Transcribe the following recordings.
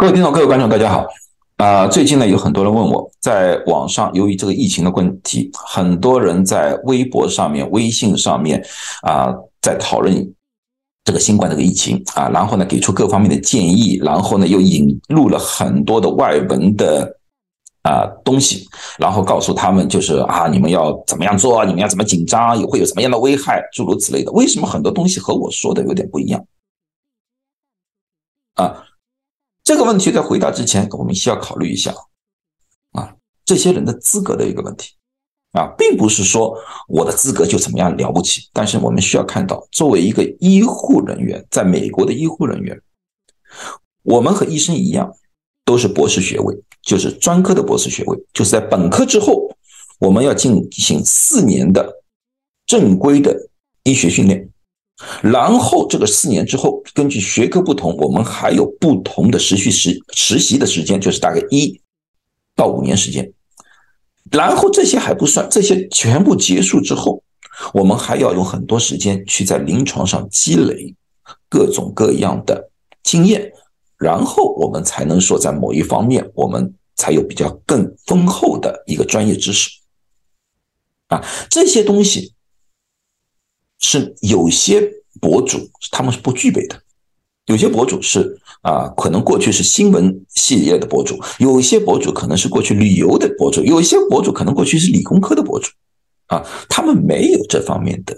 各位听众、各位观众，大家好。啊，最近呢，有很多人问我，在网上由于这个疫情的问题，很多人在微博上面、微信上面啊，在讨论这个新冠这个疫情啊，然后呢，给出各方面的建议，然后呢，又引入了很多的外文的啊东西，然后告诉他们就是啊，你们要怎么样做，你们要怎么紧张，也会有什么样的危害，诸如此类的。为什么很多东西和我说的有点不一样？啊？这个问题在回答之前，我们需要考虑一下啊，这些人的资格的一个问题啊，并不是说我的资格就怎么样了不起，但是我们需要看到，作为一个医护人员，在美国的医护人员，我们和医生一样，都是博士学位，就是专科的博士学位，就是在本科之后，我们要进行四年的正规的医学训练。然后这个四年之后，根据学科不同，我们还有不同的实习实实习的时间，就是大概一到五年时间。然后这些还不算，这些全部结束之后，我们还要用很多时间去在临床上积累各种各样的经验，然后我们才能说在某一方面，我们才有比较更丰厚的一个专业知识。啊，这些东西。是有些博主他们是不具备的，有些博主是啊，可能过去是新闻系列的博主，有一些博主可能是过去旅游的博主，有一些博主可能过去是理工科的博主，啊，他们没有这方面的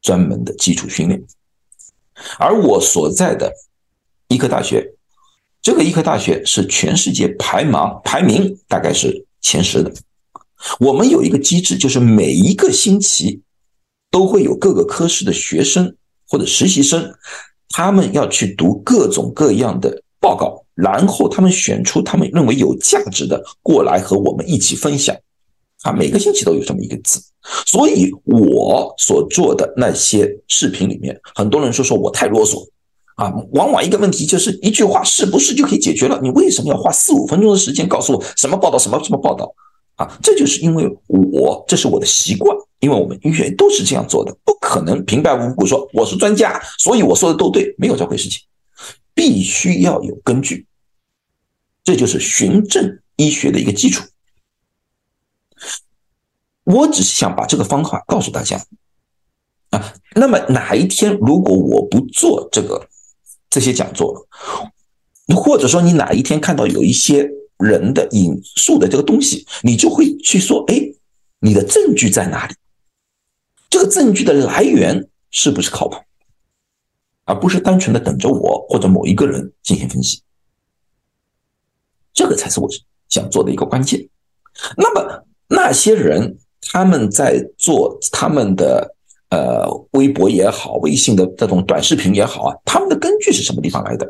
专门的基础训练。而我所在的医科大学，这个医科大学是全世界排名排名大概是前十的。我们有一个机制，就是每一个星期。都会有各个科室的学生或者实习生，他们要去读各种各样的报告，然后他们选出他们认为有价值的过来和我们一起分享。啊，每个星期都有这么一个字，所以我所做的那些视频里面，很多人说说我太啰嗦啊。往往一个问题就是一句话是不是就可以解决了？你为什么要花四五分钟的时间告诉我什么报道什么什么报道？啊，这就是因为我这是我的习惯。因为我们医学都是这样做的，不可能平白无故说我是专家，所以我说的都对，没有这回事情，必须要有根据，这就是循证医学的一个基础。我只是想把这个方法告诉大家啊。那么哪一天如果我不做这个这些讲座，或者说你哪一天看到有一些人的引述的这个东西，你就会去说：哎，你的证据在哪里？这个证据的来源是不是靠谱，而不是单纯的等着我或者某一个人进行分析，这个才是我想做的一个关键。那么那些人他们在做他们的呃微博也好，微信的这种短视频也好啊，他们的根据是什么地方来的？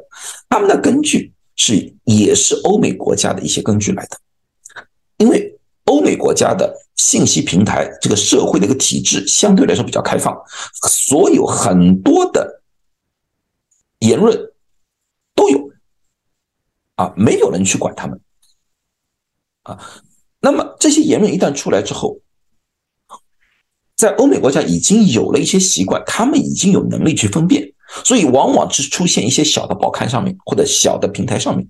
他们的根据是也是欧美国家的一些根据来的，因为。欧美国家的信息平台，这个社会的一个体制相对来说比较开放，所有很多的言论都有啊，没有人去管他们啊。那么这些言论一旦出来之后，在欧美国家已经有了一些习惯，他们已经有能力去分辨，所以往往是出现一些小的报刊上面或者小的平台上面。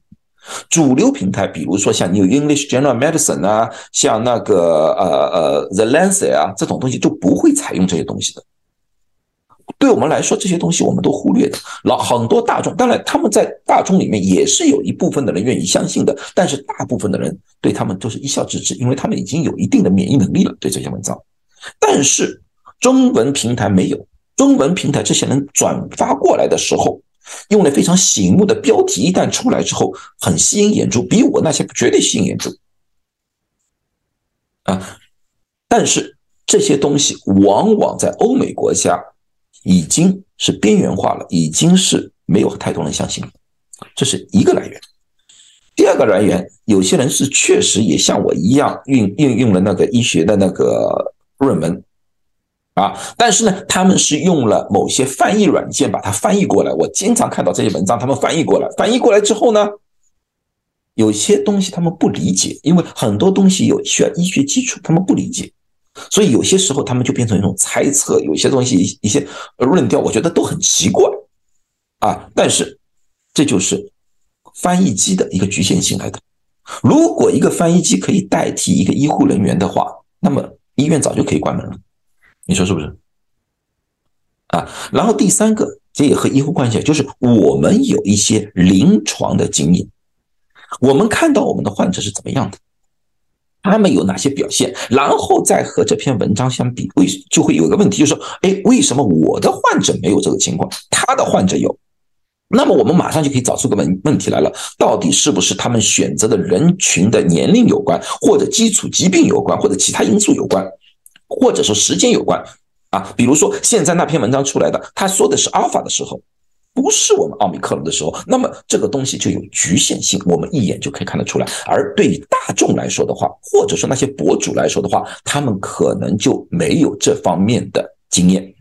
主流平台，比如说像 New English Journal Medicine 啊，像那个呃呃 The Lancet 啊，这种东西就不会采用这些东西的。对我们来说，这些东西我们都忽略的。老很多大众，当然他们在大众里面也是有一部分的人愿意相信的，但是大部分的人对他们都是一笑置之，因为他们已经有一定的免疫能力了对这些文章。但是中文平台没有，中文平台这些人转发过来的时候。用了非常醒目的标题，一旦出来之后，很吸引眼珠，比我那些绝对吸引眼珠啊！但是这些东西往往在欧美国家已经是边缘化了，已经是没有太多人相信了，这是一个来源。第二个来源，有些人是确实也像我一样运运用了那个医学的那个论文。啊，但是呢，他们是用了某些翻译软件把它翻译过来。我经常看到这些文章，他们翻译过来，翻译过来之后呢，有些东西他们不理解，因为很多东西有需要医学基础，他们不理解，所以有些时候他们就变成一种猜测，有些东西一一些论调，我觉得都很奇怪啊。但是这就是翻译机的一个局限性来的。如果一个翻译机可以代替一个医护人员的话，那么医院早就可以关门了。你说是不是？啊，然后第三个，这也和医护关系，就是我们有一些临床的经验，我们看到我们的患者是怎么样的，他们有哪些表现，然后再和这篇文章相比，为就会有一个问题，就是说，哎，为什么我的患者没有这个情况，他的患者有？那么我们马上就可以找出个问问题来了，到底是不是他们选择的人群的年龄有关，或者基础疾病有关，或者其他因素有关，或者说时间有关啊？比如说现在那篇文章出来的，他说的是阿尔法的时候，不是我们奥密克戎的时候，那么这个东西就有局限性，我们一眼就可以看得出来。而对于大众来说的话，或者说那些博主来说的话，他们可能就没有这方面的经验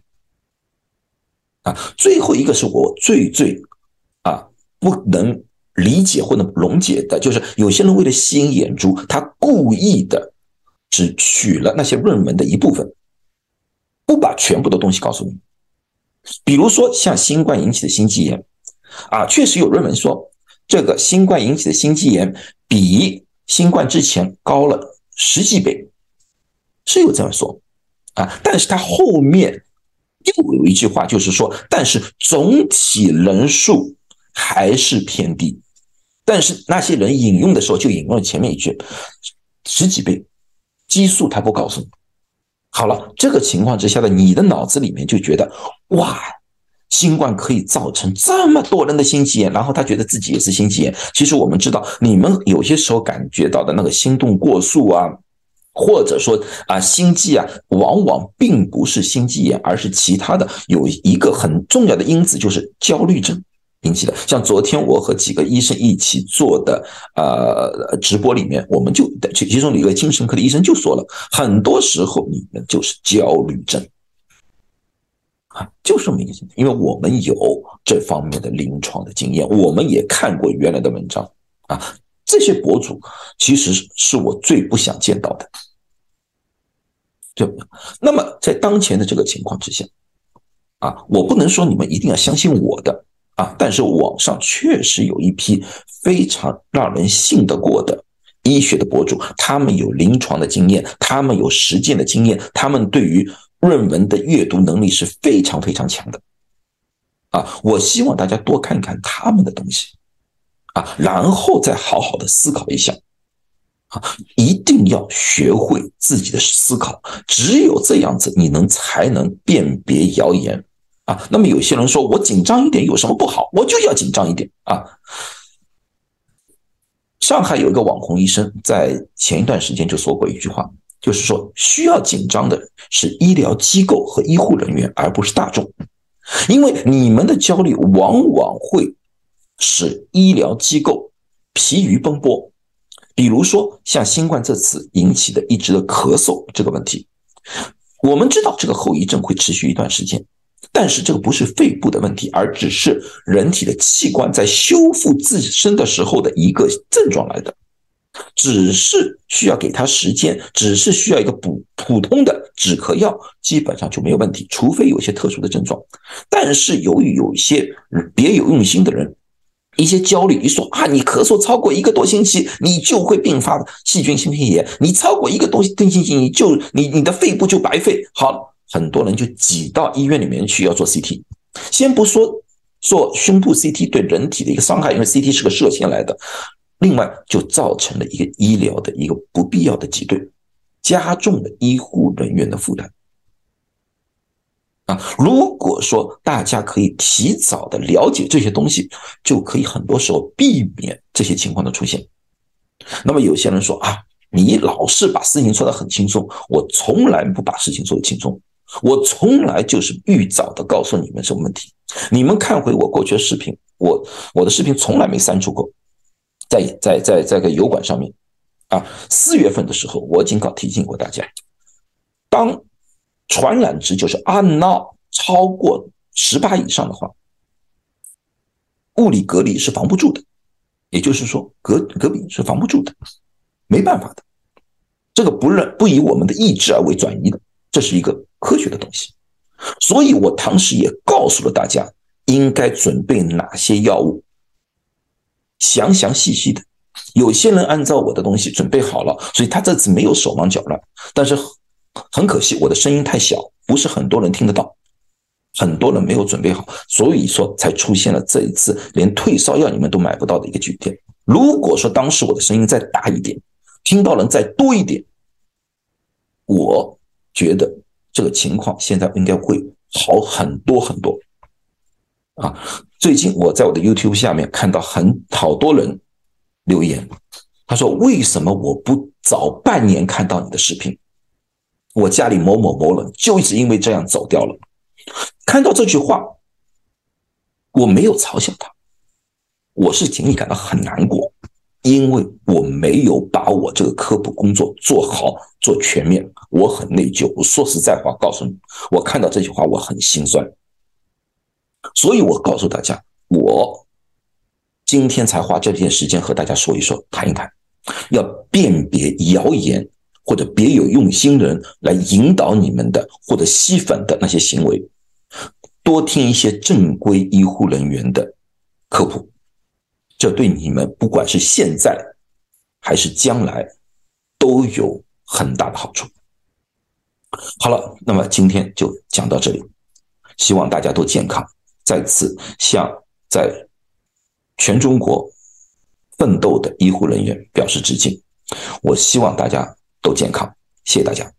啊。最后一个是我最最啊。不能理解或者溶解的，就是有些人为了吸引眼珠，他故意的只取了那些论文的一部分，不把全部的东西告诉你。比如说像新冠引起的心肌炎，啊，确实有论文说这个新冠引起的心肌炎比新冠之前高了十几倍，是有这样说啊，但是他后面又有一句话，就是说，但是总体人数。还是偏低，但是那些人引用的时候就引用了前面一句十几倍激素，他不告诉你。好了，这个情况之下的你的脑子里面就觉得哇，新冠可以造成这么多人的心肌炎，然后他觉得自己也是心肌炎。其实我们知道，你们有些时候感觉到的那个心动过速啊，或者说啊心悸啊，往往并不是心肌炎，而是其他的有一个很重要的因子，就是焦虑症。引起的，像昨天我和几个医生一起做的呃直播里面，我们就其中有一个精神科的医生就说了，很多时候你们就是焦虑症啊，就是这么一个情况，因为我们有这方面的临床的经验，我们也看过原来的文章啊，这些博主其实是我最不想见到的，对不对？那么在当前的这个情况之下啊，我不能说你们一定要相信我的。啊！但是网上确实有一批非常让人信得过的医学的博主，他们有临床的经验，他们有实践的经验，他们对于论文的阅读能力是非常非常强的。啊！我希望大家多看看他们的东西，啊，然后再好好的思考一下。啊，一定要学会自己的思考，只有这样子，你能才能辨别谣言。啊，那么有些人说我紧张一点有什么不好？我就要紧张一点啊！上海有一个网红医生在前一段时间就说过一句话，就是说需要紧张的是医疗机构和医护人员，而不是大众，因为你们的焦虑往往会使医疗机构疲于奔波。比如说像新冠这次引起的一直的咳嗽这个问题，我们知道这个后遗症会持续一段时间。但是这个不是肺部的问题，而只是人体的器官在修复自身的时候的一个症状来的，只是需要给他时间，只是需要一个普普通的止咳药，基本上就没有问题，除非有些特殊的症状。但是由于有一些别有用心的人，一些焦虑，一说啊，你咳嗽超过一个多星期，你就会并发细菌性肺炎，你超过一个多星期，你就你你的肺部就白肺。好。很多人就挤到医院里面去要做 CT，先不说做胸部 CT 对人体的一个伤害，因为 CT 是个射线来的，另外就造成了一个医疗的一个不必要的挤兑，加重了医护人员的负担。啊，如果说大家可以提早的了解这些东西，就可以很多时候避免这些情况的出现。那么有些人说啊，你老是把事情说得很轻松，我从来不把事情做得轻松。我从来就是预早的告诉你们什么问题，你们看回我过去的视频，我我的视频从来没删除过，在在在在个油管上面，啊，四月份的时候我警告提醒过大家，当传染值就是按闹超过十八以上的话，物理隔离是防不住的，也就是说隔隔壁是防不住的，没办法的，这个不认不以我们的意志而为转移的，这是一个。科学的东西，所以我当时也告诉了大家应该准备哪些药物。详详细细的。有些人按照我的东西准备好了，所以他这次没有手忙脚乱。但是很可惜，我的声音太小，不是很多人听得到。很多人没有准备好，所以说才出现了这一次连退烧药你们都买不到的一个局面。如果说当时我的声音再大一点，听到人再多一点，我觉得这个情况现在应该会好很多很多。啊，最近我在我的 YouTube 下面看到很好多人。留言，他说：“为什么我不早半年看到你的视频？我家里某某某人就是因为这样走掉了。”看到这句话，我没有嘲笑他，我是仅仅感到很难过，因为我没有把我这个科普工作做好、做全面，我很内疚。我说实在话，告诉你，我看到这句话我很心酸，所以我告诉大家，我。今天才花这点时间和大家说一说、谈一谈，要辨别谣言或者别有用心人来引导你们的或者吸粉的那些行为，多听一些正规医护人员的科普，这对你们不管是现在还是将来都有很大的好处。好了，那么今天就讲到这里，希望大家都健康。再次向在。全中国奋斗的医护人员表示致敬，我希望大家都健康，谢谢大家。